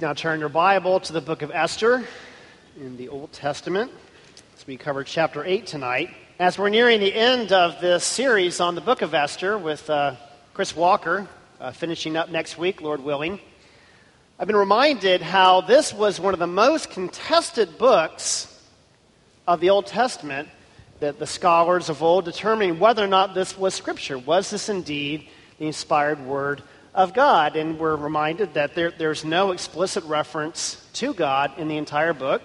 Please now turn your Bible to the book of Esther in the Old Testament as we cover chapter 8 tonight. As we're nearing the end of this series on the book of Esther with uh, Chris Walker uh, finishing up next week, Lord willing, I've been reminded how this was one of the most contested books of the Old Testament that the scholars of old determining whether or not this was Scripture. Was this indeed the inspired word of God. And we're reminded that there, there's no explicit reference to God in the entire book.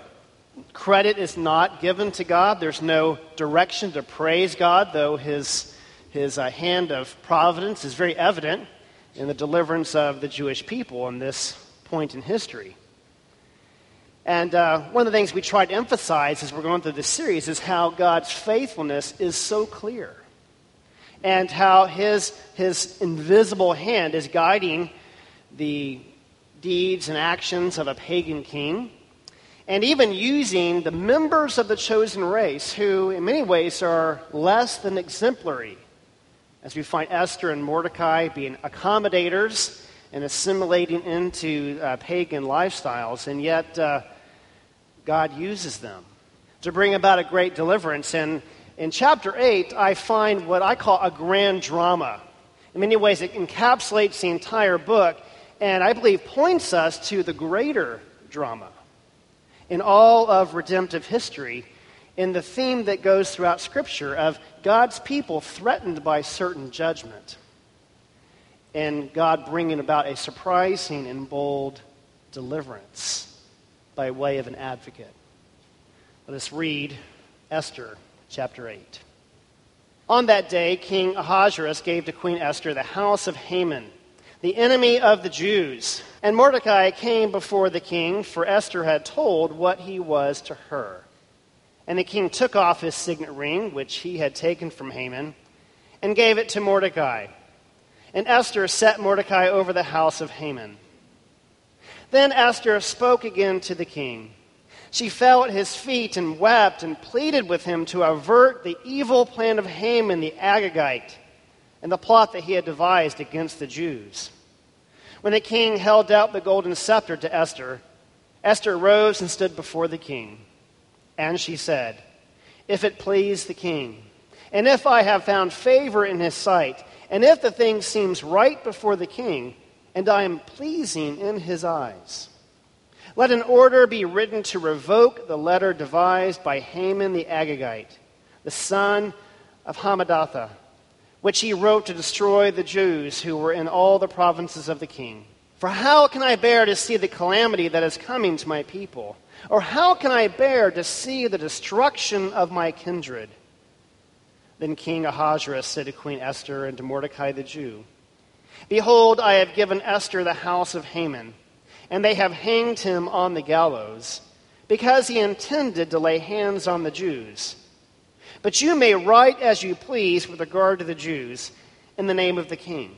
Credit is not given to God. There's no direction to praise God, though his, his uh, hand of providence is very evident in the deliverance of the Jewish people in this point in history. And uh, one of the things we try to emphasize as we're going through this series is how God's faithfulness is so clear and how his, his invisible hand is guiding the deeds and actions of a pagan king, and even using the members of the chosen race, who in many ways are less than exemplary, as we find Esther and Mordecai being accommodators and assimilating into uh, pagan lifestyles, and yet uh, God uses them to bring about a great deliverance. And in chapter 8, I find what I call a grand drama. In many ways, it encapsulates the entire book and I believe points us to the greater drama in all of redemptive history in the theme that goes throughout Scripture of God's people threatened by certain judgment and God bringing about a surprising and bold deliverance by way of an advocate. Let us read Esther chapter 8. On that day, King Ahasuerus gave to Queen Esther the house of Haman, the enemy of the Jews. And Mordecai came before the king, for Esther had told what he was to her. And the king took off his signet ring, which he had taken from Haman, and gave it to Mordecai. And Esther set Mordecai over the house of Haman. Then Esther spoke again to the king. She fell at his feet and wept and pleaded with him to avert the evil plan of Haman the Agagite and the plot that he had devised against the Jews. When the king held out the golden scepter to Esther, Esther rose and stood before the king. And she said, If it please the king, and if I have found favor in his sight, and if the thing seems right before the king, and I am pleasing in his eyes, let an order be written to revoke the letter devised by Haman the Agagite, the son of Hammedatha, which he wrote to destroy the Jews who were in all the provinces of the king. For how can I bear to see the calamity that is coming to my people? Or how can I bear to see the destruction of my kindred? Then King Ahasuerus said to Queen Esther and to Mordecai the Jew, Behold, I have given Esther the house of Haman and they have hanged him on the gallows because he intended to lay hands on the Jews. But you may write as you please with regard to the Jews in the name of the king,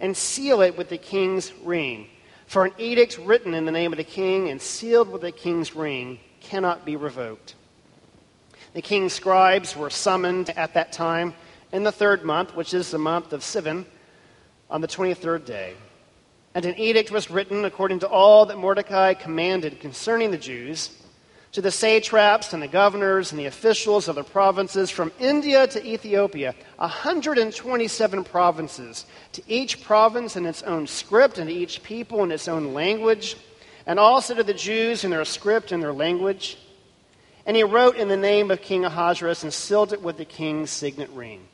and seal it with the king's ring. For an edict written in the name of the king and sealed with the king's ring cannot be revoked. The king's scribes were summoned at that time in the third month, which is the month of Sivan, on the 23rd day. And an edict was written according to all that Mordecai commanded concerning the Jews to the satraps and the governors and the officials of the provinces from India to Ethiopia, 127 provinces, to each province in its own script and to each people in its own language, and also to the Jews in their script and their language. And he wrote in the name of King Ahasuerus and sealed it with the king's signet ring.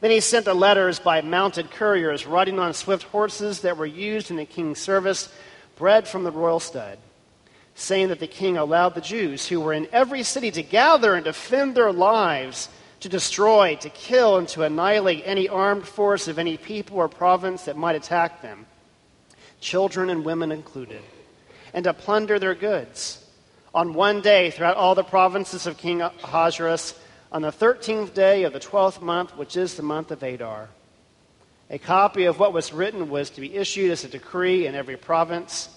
Then he sent the letters by mounted couriers riding on swift horses that were used in the king's service, bred from the royal stud. saying that the king allowed the Jews who were in every city to gather and defend their lives, to destroy, to kill, and to annihilate any armed force of any people or province that might attack them, children and women included, and to plunder their goods. On one day, throughout all the provinces of King Ahasuerus, on the thirteenth day of the twelfth month, which is the month of Adar. A copy of what was written was to be issued as a decree in every province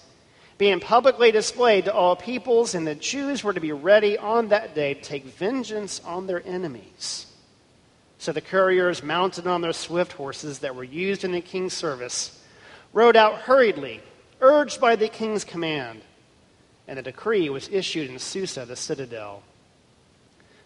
being publicly displayed to all peoples, and the Jews were to be ready on that day to take vengeance on their enemies. So the couriers, mounted on their swift horses that were used in the king's service, rode out hurriedly, urged by the king's command, and a decree was issued in Susa, the citadel.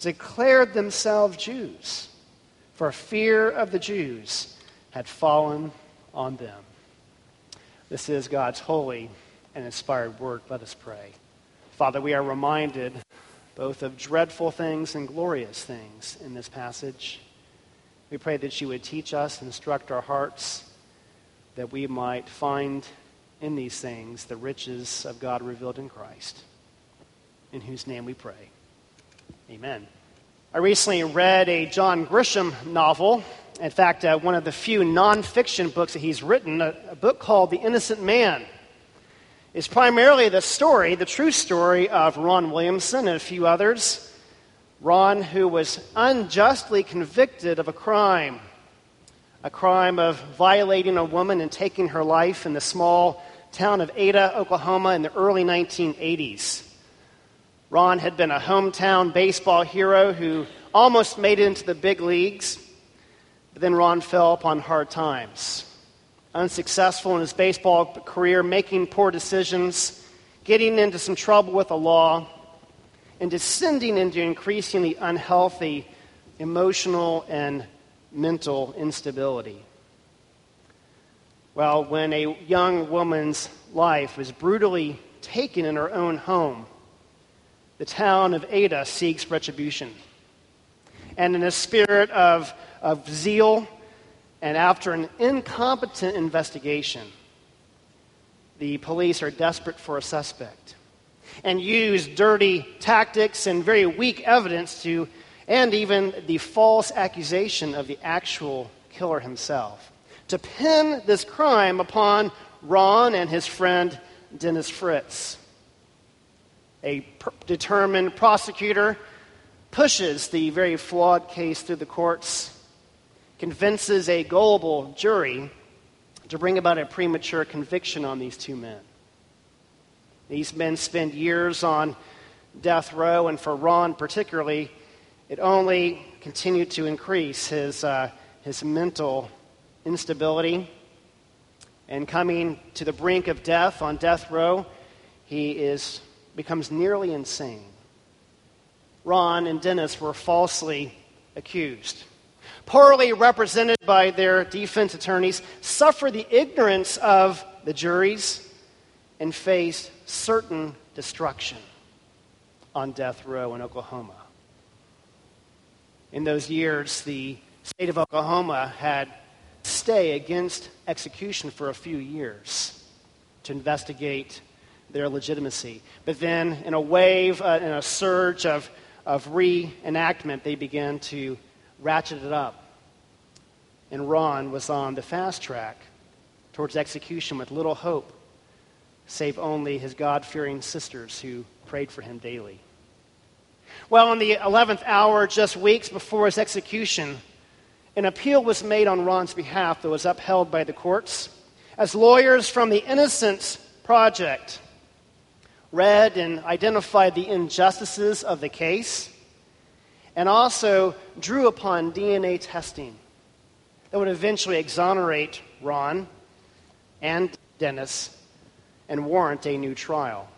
declared themselves Jews, for fear of the Jews had fallen on them. This is God's holy and inspired word. Let us pray. Father, we are reminded both of dreadful things and glorious things in this passage. We pray that you would teach us, instruct our hearts, that we might find in these things the riches of God revealed in Christ, in whose name we pray. Amen. I recently read a John Grisham novel in fact, uh, one of the few nonfiction books that he's written, a, a book called The Innocent Man, is primarily the story, the true story of Ron Williamson and a few others. Ron, who was unjustly convicted of a crime, a crime of violating a woman and taking her life in the small town of Ada, Oklahoma, in the early 1980s. Ron had been a hometown baseball hero who almost made it into the big leagues. But then Ron fell upon hard times. Unsuccessful in his baseball career, making poor decisions, getting into some trouble with the law, and descending into increasingly unhealthy emotional and mental instability. Well, when a young woman's life was brutally taken in her own home, the town of Ada seeks retribution. And in a spirit of of zeal, and after an incompetent investigation, the police are desperate for a suspect and use dirty tactics and very weak evidence to, and even the false accusation of the actual killer himself, to pin this crime upon Ron and his friend Dennis Fritz. A per- determined prosecutor pushes the very flawed case through the courts convinces a gullible jury to bring about a premature conviction on these two men. These men spend years on death row, and for Ron particularly, it only continued to increase his, uh, his mental instability. And coming to the brink of death on death row, he is, becomes nearly insane. Ron and Dennis were falsely accused poorly represented by their defense attorneys, suffer the ignorance of the juries, and face certain destruction on death row in Oklahoma. In those years, the state of Oklahoma had stay against execution for a few years to investigate their legitimacy. But then, in a wave, uh, in a surge of, of reenactment, they began to ratchet it up. And Ron was on the fast track towards execution with little hope, save only his God fearing sisters who prayed for him daily. Well, in the 11th hour, just weeks before his execution, an appeal was made on Ron's behalf that was upheld by the courts. As lawyers from the Innocence Project read and identified the injustices of the case, and also drew upon DNA testing that would eventually exonerate Ron and Dennis and warrant a new trial.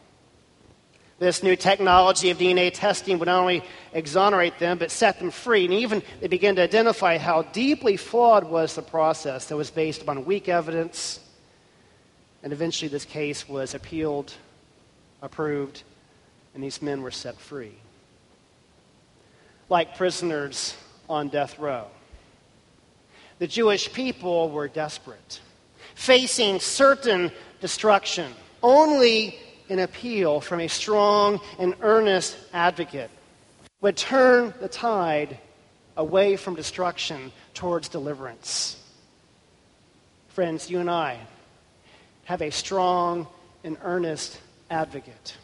This new technology of DNA testing would not only exonerate them, but set them free. And even they began to identify how deeply flawed was the process that was based upon weak evidence. And eventually, this case was appealed, approved, and these men were set free. Like prisoners on death row. The Jewish people were desperate, facing certain destruction. Only an appeal from a strong and earnest advocate would turn the tide away from destruction towards deliverance. Friends, you and I have a strong and earnest advocate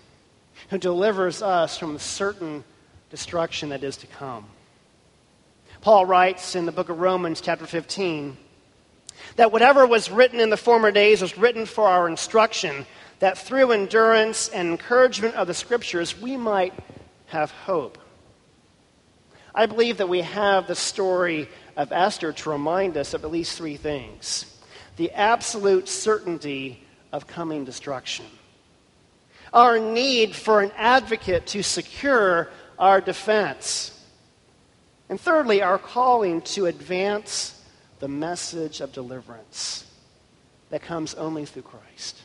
who delivers us from the certain destruction that is to come. Paul writes in the book of Romans, chapter 15, that whatever was written in the former days was written for our instruction, that through endurance and encouragement of the scriptures we might have hope. I believe that we have the story of Esther to remind us of at least three things the absolute certainty of coming destruction, our need for an advocate to secure our defense and thirdly, our calling to advance the message of deliverance that comes only through Christ.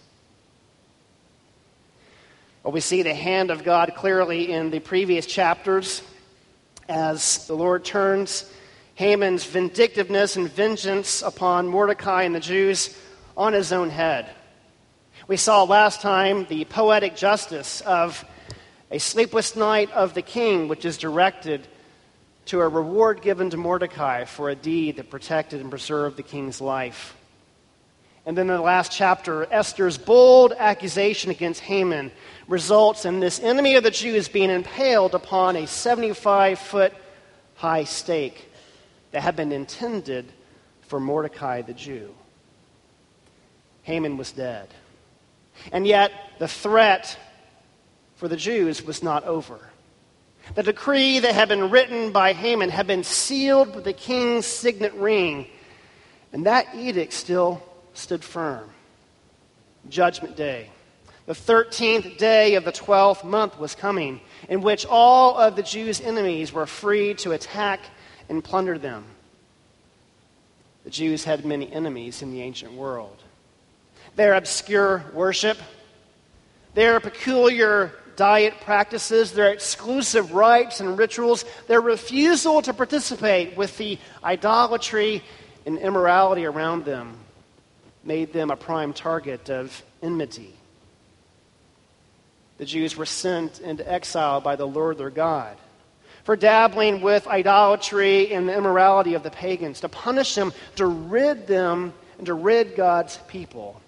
Well, we see the hand of God clearly in the previous chapters as the Lord turns Haman's vindictiveness and vengeance upon Mordecai and the Jews on his own head. We saw last time the poetic justice of a sleepless night of the king, which is directed to a reward given to Mordecai for a deed that protected and preserved the king's life. And then in the last chapter, Esther's bold accusation against Haman results in this enemy of the Jews being impaled upon a 75 foot high stake that had been intended for Mordecai the Jew. Haman was dead. And yet, the threat for the Jews was not over. The decree that had been written by Haman had been sealed with the king's signet ring, and that edict still stood firm. Judgment Day. The 13th day of the 12th month was coming, in which all of the Jews' enemies were free to attack and plunder them. The Jews had many enemies in the ancient world. Their obscure worship, their peculiar diet practices, their exclusive rites and rituals, their refusal to participate with the idolatry and immorality around them made them a prime target of enmity. The Jews were sent into exile by the Lord their God for dabbling with idolatry and the immorality of the pagans, to punish them, to rid them, and to rid God's people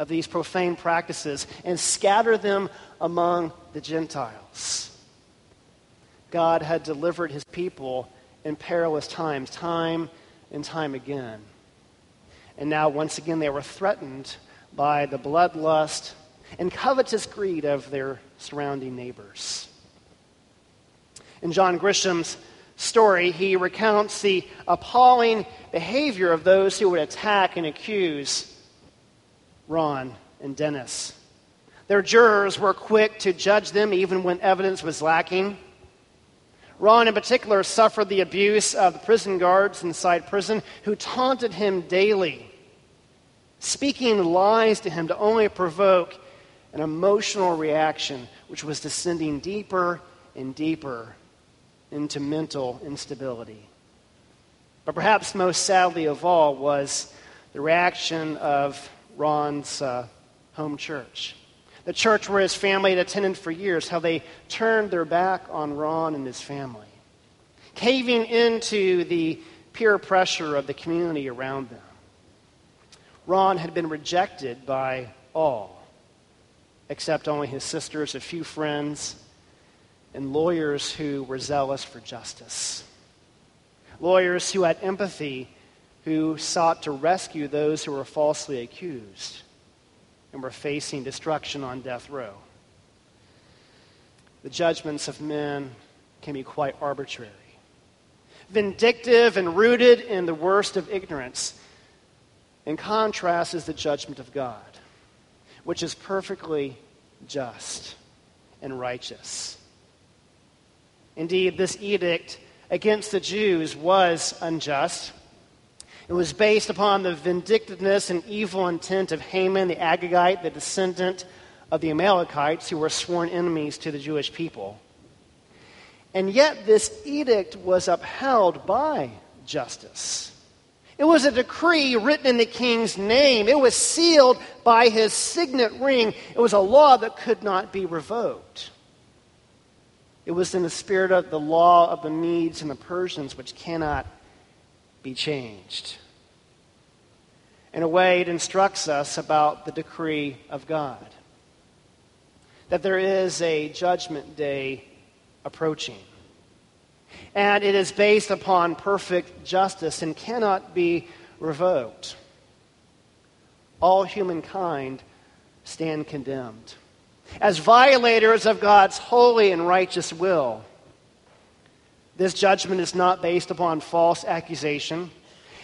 of these profane practices and scatter them among the Gentiles. God had delivered his people in perilous times, time and time again. And now, once again, they were threatened by the bloodlust and covetous greed of their surrounding neighbors. In John Grisham's story, he recounts the appalling behavior of those who would attack and accuse Ron, and Dennis. Their jurors were quick to judge them even when evidence was lacking. Ron, in particular, suffered the abuse of the prison guards inside prison who taunted him daily, speaking lies to him to only provoke an emotional reaction which was descending deeper and deeper into mental instability. But perhaps most sadly of all was the reaction of Ron's uh, home church. The church where his family had attended for years, how they turned their back on Ron and his family, caving into the peer pressure of the community around them. Ron had been rejected by all, except only his sisters, a few friends, and lawyers who were zealous for justice. Lawyers who had empathy who sought to rescue those who were falsely accused and were facing destruction on death row. The judgments of men can be quite arbitrary, vindictive, and rooted in the worst of ignorance. In contrast is the judgment of God, which is perfectly just and righteous. Indeed, this edict against the Jews was unjust. It was based upon the vindictiveness and evil intent of Haman the Agagite, the descendant of the Amalekites, who were sworn enemies to the Jewish people. And yet, this edict was upheld by justice. It was a decree written in the king's name. It was sealed by his signet ring. It was a law that could not be revoked. It was in the spirit of the law of the Medes and the Persians, which cannot be changed. In a way, it instructs us about the decree of God that there is a judgment day approaching. And it is based upon perfect justice and cannot be revoked. All humankind stand condemned as violators of God's holy and righteous will. This judgment is not based upon false accusation,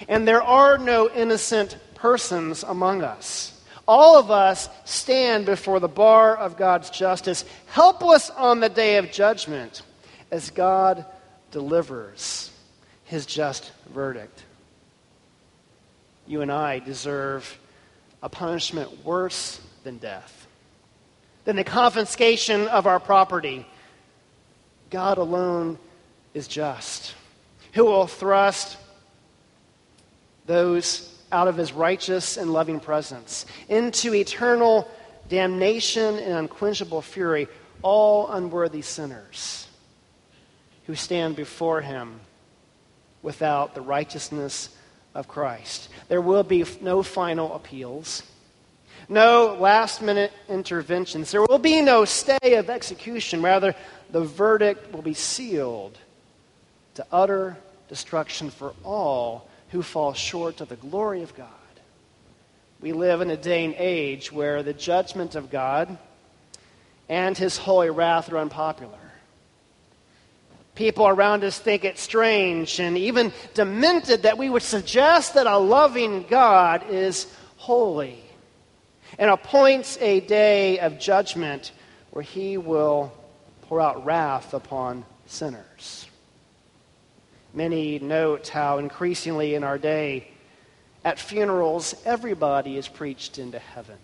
and there are no innocent persons among us. All of us stand before the bar of God's justice, helpless on the day of judgment, as God delivers his just verdict. You and I deserve a punishment worse than death, than the confiscation of our property. God alone is just, who will thrust those out of his righteous and loving presence into eternal damnation and unquenchable fury, all unworthy sinners who stand before him without the righteousness of Christ. There will be no final appeals, no last minute interventions. There will be no stay of execution. Rather, the verdict will be sealed to utter destruction for all who fall short of the glory of God. We live in a day and age where the judgment of God and his holy wrath are unpopular. People around us think it strange and even demented that we would suggest that a loving God is holy and appoints a day of judgment where he will pour out wrath upon sinners. Many note how increasingly in our day, at funerals, everybody is preached into heaven.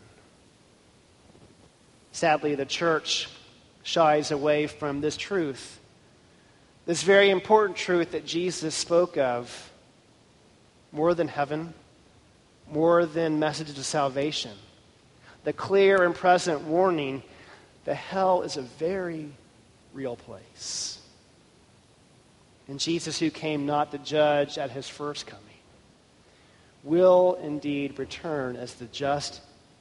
Sadly, the church shies away from this truth, this very important truth that Jesus spoke of more than heaven, more than messages of salvation. The clear and present warning that hell is a very real place. And Jesus, who came not to judge at his first coming, will indeed return as the just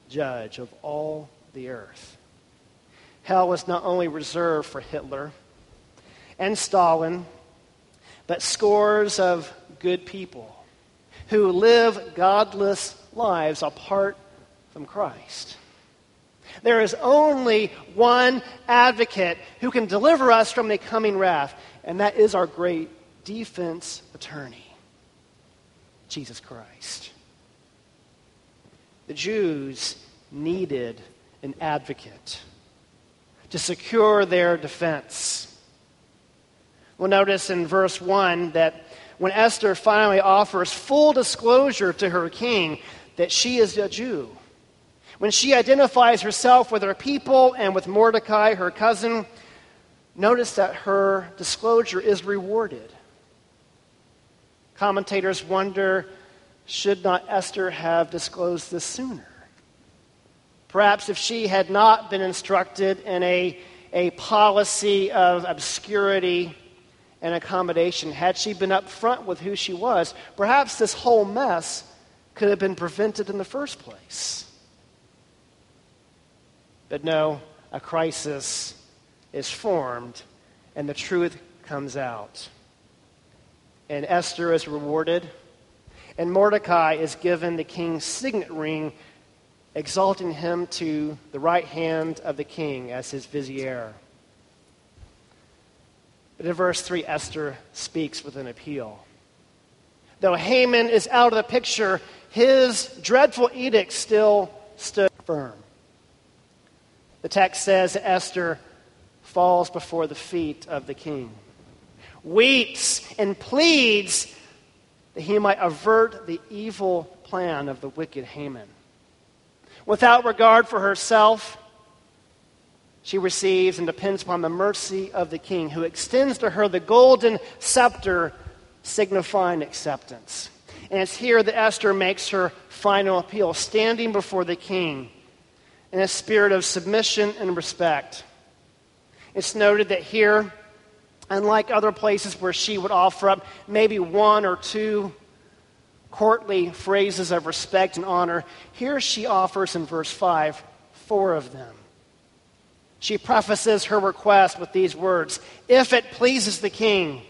judge of all the earth. Hell was not only reserved for Hitler and Stalin, but scores of good people who live godless lives apart from Christ. There is only one advocate who can deliver us from the coming wrath, and that is our great defense attorney, Jesus Christ. The Jews needed an advocate to secure their defense. We'll notice in verse 1 that when Esther finally offers full disclosure to her king that she is a Jew, when she identifies herself with her people and with Mordecai, her cousin, notice that her disclosure is rewarded. Commentators wonder should not Esther have disclosed this sooner? Perhaps if she had not been instructed in a, a policy of obscurity and accommodation, had she been upfront with who she was, perhaps this whole mess could have been prevented in the first place. But no, a crisis is formed and the truth comes out. And Esther is rewarded, and Mordecai is given the king's signet ring, exalting him to the right hand of the king as his vizier. But in verse 3, Esther speaks with an appeal. Though Haman is out of the picture, his dreadful edict still stood firm. The text says Esther falls before the feet of the king, weeps and pleads that he might avert the evil plan of the wicked Haman. Without regard for herself, she receives and depends upon the mercy of the king, who extends to her the golden scepter signifying acceptance. And it's here that Esther makes her final appeal, standing before the king in a spirit of submission and respect. It's noted that here, unlike other places where she would offer up maybe one or two courtly phrases of respect and honor, here she offers in verse 5 four of them. She prefaces her request with these words If it pleases the king,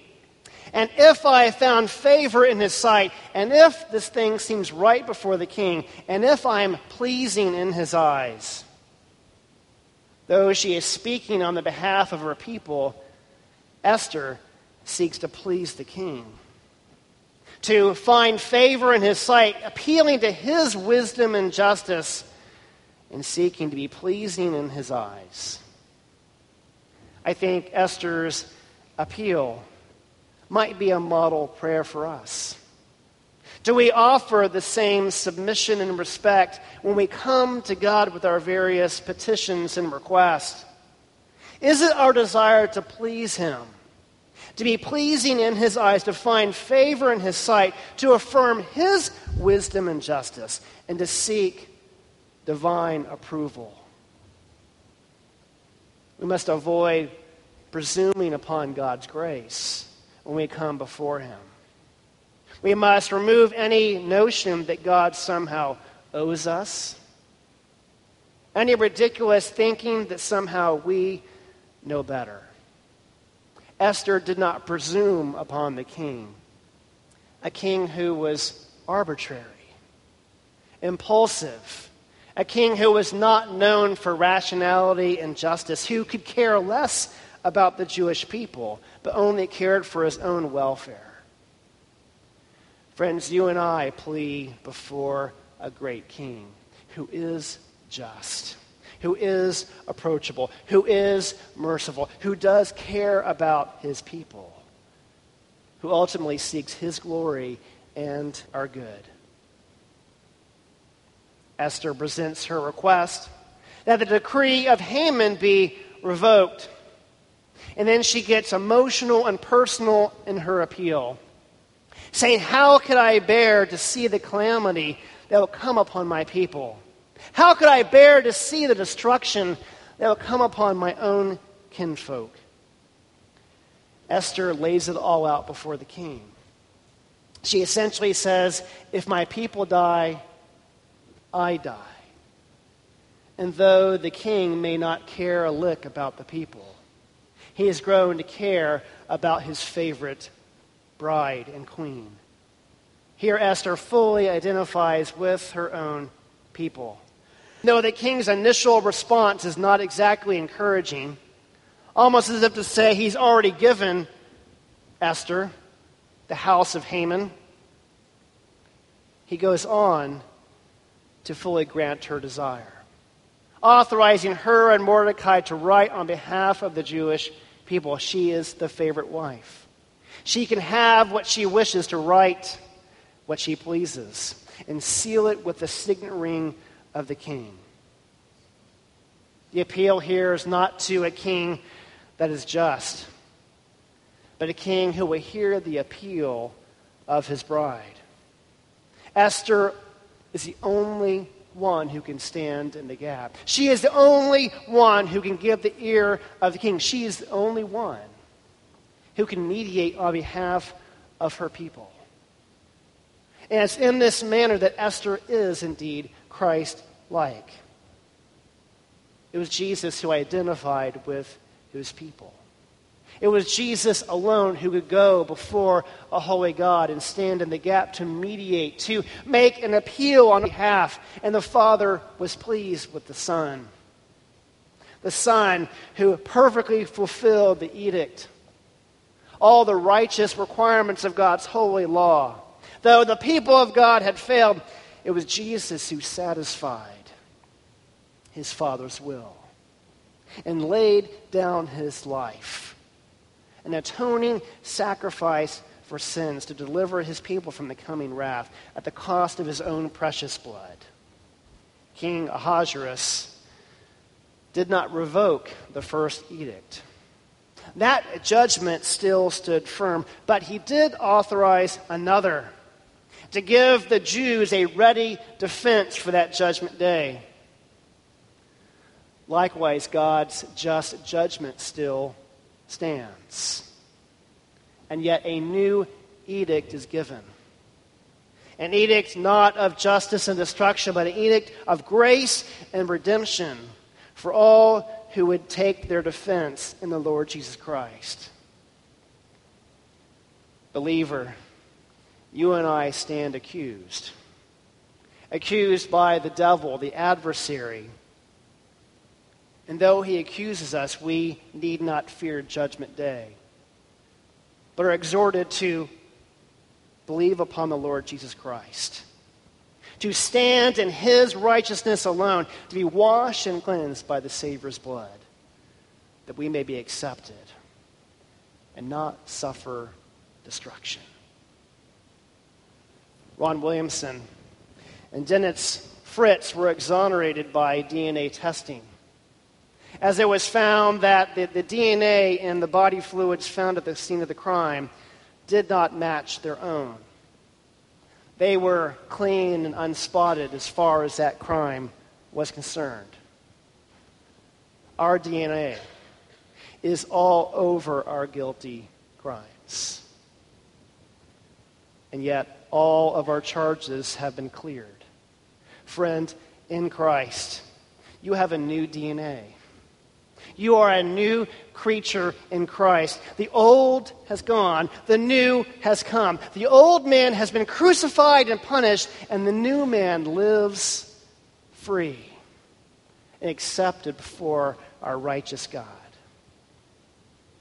and if I have found favor in his sight, and if this thing seems right before the king, and if I am pleasing in his eyes. Though she is speaking on the behalf of her people, Esther seeks to please the king. To find favor in his sight, appealing to his wisdom and justice, and seeking to be pleasing in his eyes. I think Esther's appeal might be a model prayer for us. Do we offer the same submission and respect when we come to God with our various petitions and requests? Is it our desire to please Him, to be pleasing in His eyes, to find favor in His sight, to affirm His wisdom and justice, and to seek divine approval? We must avoid presuming upon God's grace when we come before Him. We must remove any notion that God somehow owes us, any ridiculous thinking that somehow we know better. Esther did not presume upon the king, a king who was arbitrary, impulsive, a king who was not known for rationality and justice, who could care less about the Jewish people, but only cared for his own welfare. Friends, you and I plea before a great king who is just, who is approachable, who is merciful, who does care about his people, who ultimately seeks his glory and our good. Esther presents her request that the decree of Haman be revoked. And then she gets emotional and personal in her appeal, saying, How could I bear to see the calamity that will come upon my people? How could I bear to see the destruction that will come upon my own kinfolk? Esther lays it all out before the king. She essentially says, If my people die, I die. And though the king may not care a lick about the people, he has grown to care about his favorite bride and queen. Here, Esther fully identifies with her own people. Though the king's initial response is not exactly encouraging, almost as if to say he's already given Esther the house of Haman, he goes on to fully grant her desire authorizing her and Mordecai to write on behalf of the Jewish people. She is the favorite wife. She can have what she wishes to write what she pleases and seal it with the signet ring of the king. The appeal here is not to a king that is just, but a king who will hear the appeal of his bride. Esther is the only one who can stand in the gap. She is the only one who can give the ear of the king. She is the only one who can mediate on behalf of her people. And it's in this manner that Esther is indeed Christ like. It was Jesus who identified with his people. It was Jesus alone who could go before a holy God and stand in the gap to mediate, to make an appeal on behalf. And the Father was pleased with the Son. The Son who perfectly fulfilled the edict, all the righteous requirements of God's holy law. Though the people of God had failed, it was Jesus who satisfied his Father's will. and laid down his life, an atoning sacrifice for sins to deliver his people from the coming wrath at the cost of his own precious blood. King Ahasuerus did not revoke the first edict. That judgment still stood firm, but he did authorize another to give the Jews a ready defense for that judgment day. Likewise, God's just judgment still stands. And yet, a new edict is given. An edict not of justice and destruction, but an edict of grace and redemption for all who would take their defense in the Lord Jesus Christ. Believer, you and I stand accused. Accused by the devil, the adversary. And though he accuses us, we need not fear judgment day, but are exhorted to believe upon the Lord Jesus Christ to stand in his righteousness alone, to be washed and cleansed by the Savior's blood, that we may be accepted and not suffer destruction. Ron Williamson and Dennis Fritz were exonerated by DNA testing. As it was found that the, the DNA in the body fluids found at the scene of the crime did not match their own. They were clean and unspotted as far as that crime was concerned. Our DNA is all over our guilty crimes. And yet, all of our charges have been cleared. Friend, in Christ, you have a new DNA. You are a new creature in Christ. The old has gone, the new has come. The old man has been crucified and punished, and the new man lives free and accepted before our righteous God.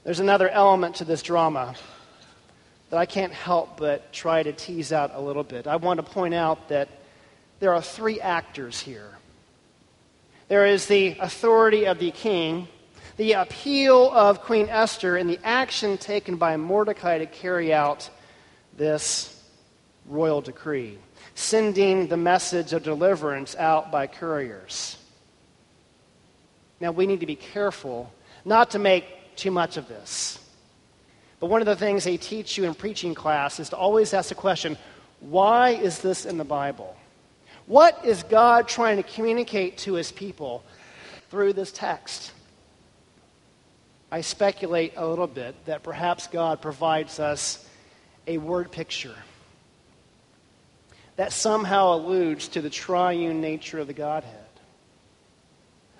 There's another element to this drama that I can't help but try to tease out a little bit. I want to point out that there are three actors here. There is the authority of the king, the appeal of Queen Esther and the action taken by Mordecai to carry out this royal decree, sending the message of deliverance out by couriers. Now, we need to be careful not to make too much of this. But one of the things they teach you in preaching class is to always ask the question why is this in the Bible? What is God trying to communicate to his people through this text? I speculate a little bit that perhaps God provides us a word picture that somehow alludes to the triune nature of the Godhead,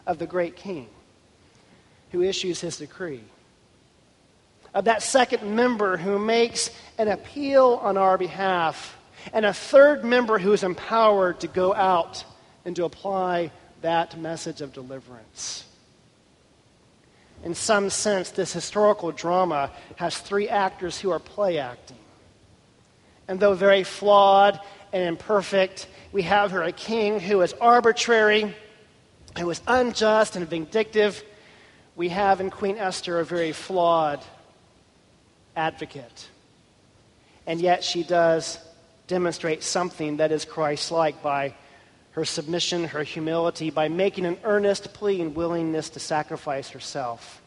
of the great King who issues his decree, of that second member who makes an appeal on our behalf, and a third member who is empowered to go out and to apply that message of deliverance in some sense, this historical drama has three actors who are play acting. And though very flawed and imperfect, we have here a king who is arbitrary, who is unjust and vindictive. We have in Queen Esther a very flawed advocate. And yet she does demonstrate something that is Christ like by her submission, her humility, by making an earnest plea and willingness to sacrifice herself.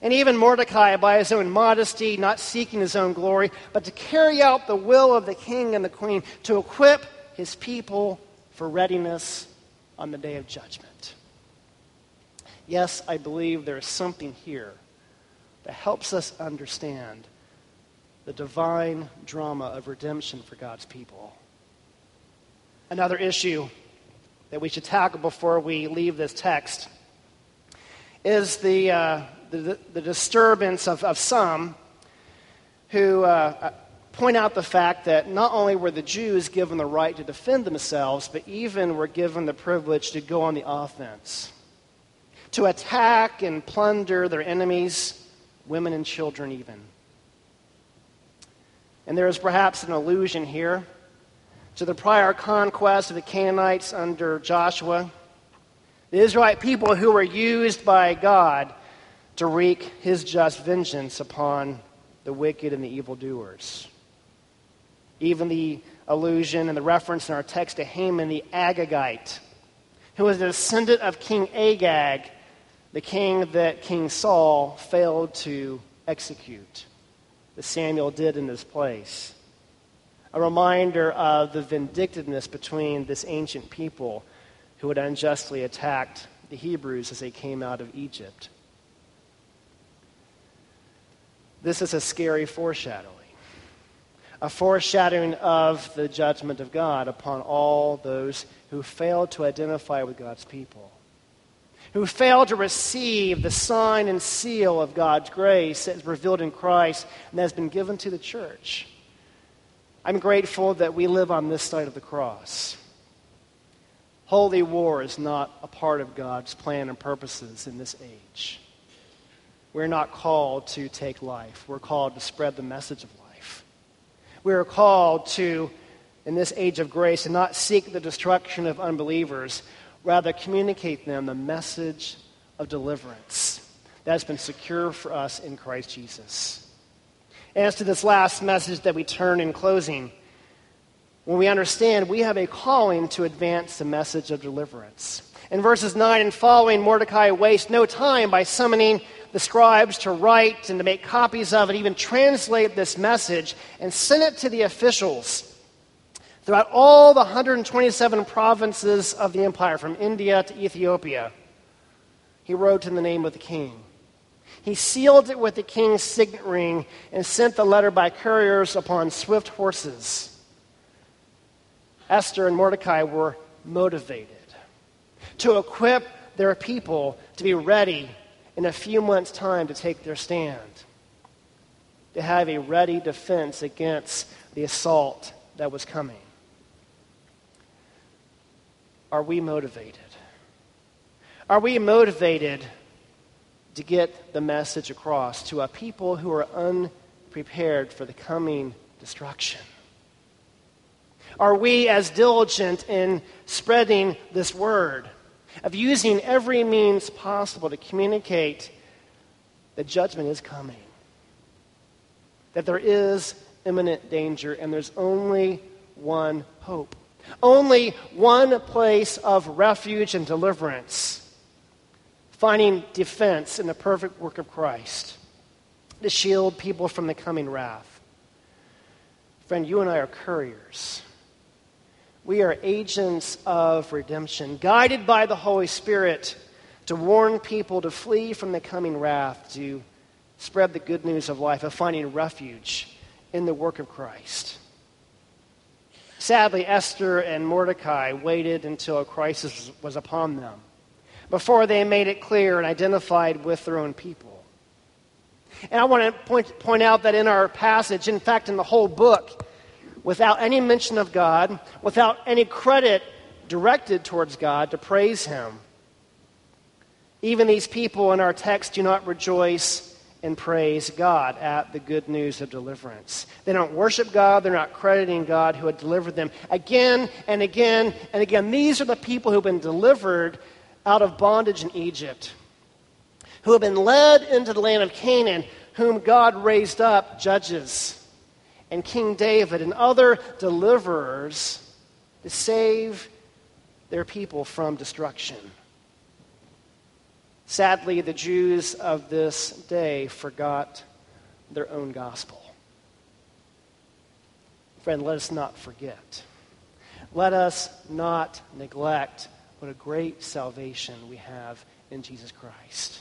And even Mordecai, by his own modesty, not seeking his own glory, but to carry out the will of the king and the queen, to equip his people for readiness on the day of judgment. Yes, I believe there is something here that helps us understand the divine drama of redemption for God's people. Another issue that we should tackle before we leave this text is the, uh, the, the, disturbance of, of some who uh, uh, point out the fact that not only were the Jews given the right to defend themselves, but even were given the privilege to go on the offense, to attack and plunder their enemies, women and children, even. And there is perhaps an allusion here to the prior conquest of the Canaanites under Joshua, The Israelite people who were used by God to wreak his just vengeance upon the wicked and the evildoers. Even the allusion and the reference in our text to Haman the Agagite, who was a descendant of King Agag, the king that King Saul failed to execute, that Samuel did in his place. A reminder of the vindictiveness between this ancient people who had unjustly attacked the Hebrews as they came out of Egypt. This is a scary foreshadowing. A foreshadowing of the judgment of God upon all those who failed to identify with God's people, who failed to receive the sign and seal of God's grace that is revealed in Christ and that has been given to the church. I'm grateful that we live on this side of the cross. Holy war is not a part of God's plan and purposes in this age. We're not called to take life. We're called to spread the message of life. We are called to, in this age of grace, to not seek the destruction of unbelievers, rather communicate them the message of deliverance that has been secured for us in Christ Jesus. As to this last message that we turn in closing, when we understand we have a calling to advance the message of deliverance. In verses 9 and following, Mordecai wastes no time by summoning the scribes to write and to make copies of it, even translate this message and send it to the officials throughout all the 127 provinces of the empire, from India to Ethiopia. He wrote in the name of the king. He sealed it with the king's signet ring and sent the letter by couriers upon swift horses. Esther and Mordecai were motivated to equip their people to be ready in a few months' time to take their stand, to have a ready defense against the assault that was coming. Are we motivated? Are we motivated to get the message across to a people who are unprepared for the coming destruction? Are we as diligent in spreading this word? of using every means possible to communicate that judgment is coming, that there is imminent danger, and there's only one hope, only one place of refuge and deliverance, finding defense in the perfect work of Christ to shield people from the coming wrath. Friend, you and I are couriers we are agents of redemption, guided by the Holy Spirit to warn people to flee from the coming wrath, to spread the good news of life, of finding refuge in the work of Christ. Sadly, Esther and Mordecai waited until a crisis was upon them before they made it clear and identified with their own people. And I want to point, point out that in our passage, in fact, in the whole book, without any mention of God, without any credit directed towards God to praise Him. Even these people in our text do not rejoice and praise God at the good news of deliverance. They don't worship God, they're not crediting God who had delivered them again and again and again. These are the people who've been delivered out of bondage in Egypt, who have been led into the land of Canaan, whom God raised up judges and King David and other deliverers to save their people from destruction. Sadly, the Jews of this day forgot their own gospel. Friend, let us not forget. Let us not neglect what a great salvation we have in Jesus Christ.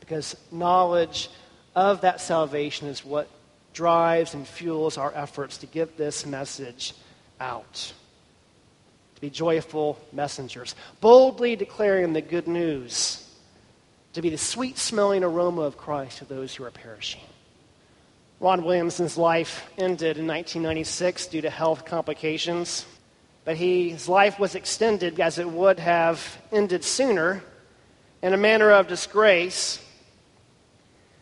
Because knowledge of that salvation is what drives and fuels our efforts to get this message out. To be joyful messengers, boldly declaring the good news, to be the sweet smelling aroma of Christ to those who are perishing. Ron Williamson's life ended in 1996 due to health complications, but he, his life was extended as it would have ended sooner in a manner of disgrace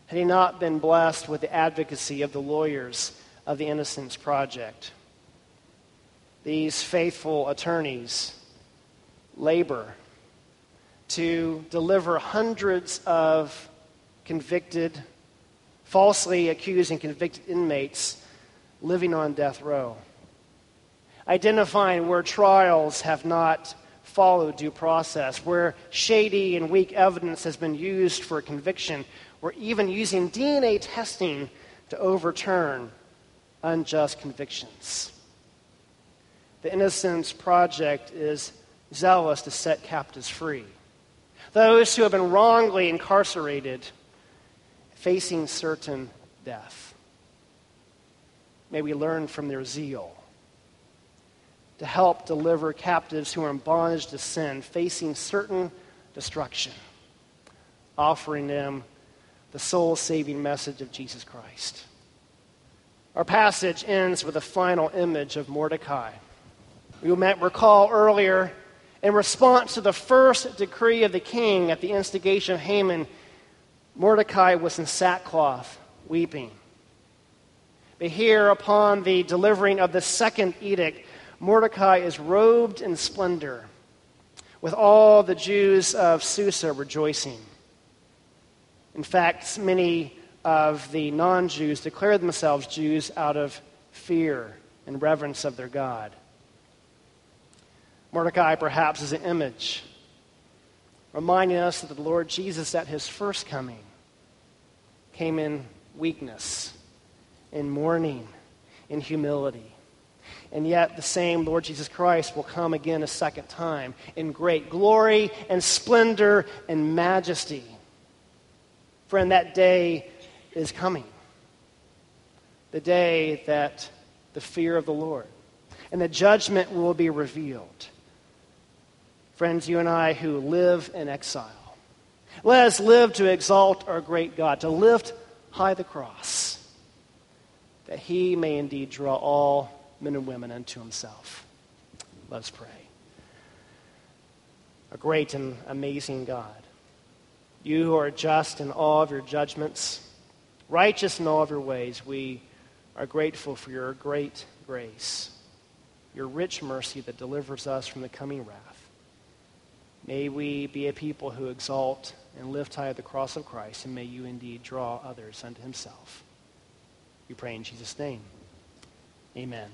had he not been blessed with the advocacy of the lawyers of the Innocence Project. These faithful attorneys labor to deliver hundreds of convicted, falsely accused and convicted inmates living on death row. Identifying where trials have not followed due process, where shady and weak evidence has been used for conviction, or even using DNA testing to overturn unjust convictions. The Innocence Project is zealous to set captives free. Those who have been wrongly incarcerated, facing certain death. May we learn from their zeal to help deliver captives who are in bondage to sin, facing certain destruction, offering them the soul saving message of Jesus Christ. Our passage ends with a final image of Mordecai. You might recall earlier, in response to the first decree of the king at the instigation of Haman, Mordecai was in sackcloth, weeping. But here, upon the delivering of the second edict, Mordecai is robed in splendor, with all the Jews of Susa rejoicing. In fact, many of the non Jews declare themselves Jews out of fear and reverence of their God. Mordecai, perhaps, is an image reminding us that the Lord Jesus, at his first coming, came in weakness, in mourning, in humility. And yet, the same Lord Jesus Christ will come again a second time in great glory and splendor and majesty. Friend, that day is coming. The day that the fear of the Lord and the judgment will be revealed. Friends, you and I who live in exile, let us live to exalt our great God, to lift high the cross, that he may indeed draw all men and women unto himself. Let us pray. A great and amazing God, you who are just in all of your judgments, righteous in all of your ways, we are grateful for your great grace, your rich mercy that delivers us from the coming wrath. May we be a people who exalt and lift high the cross of Christ, and may you indeed draw others unto himself. We pray in Jesus' name. Amen.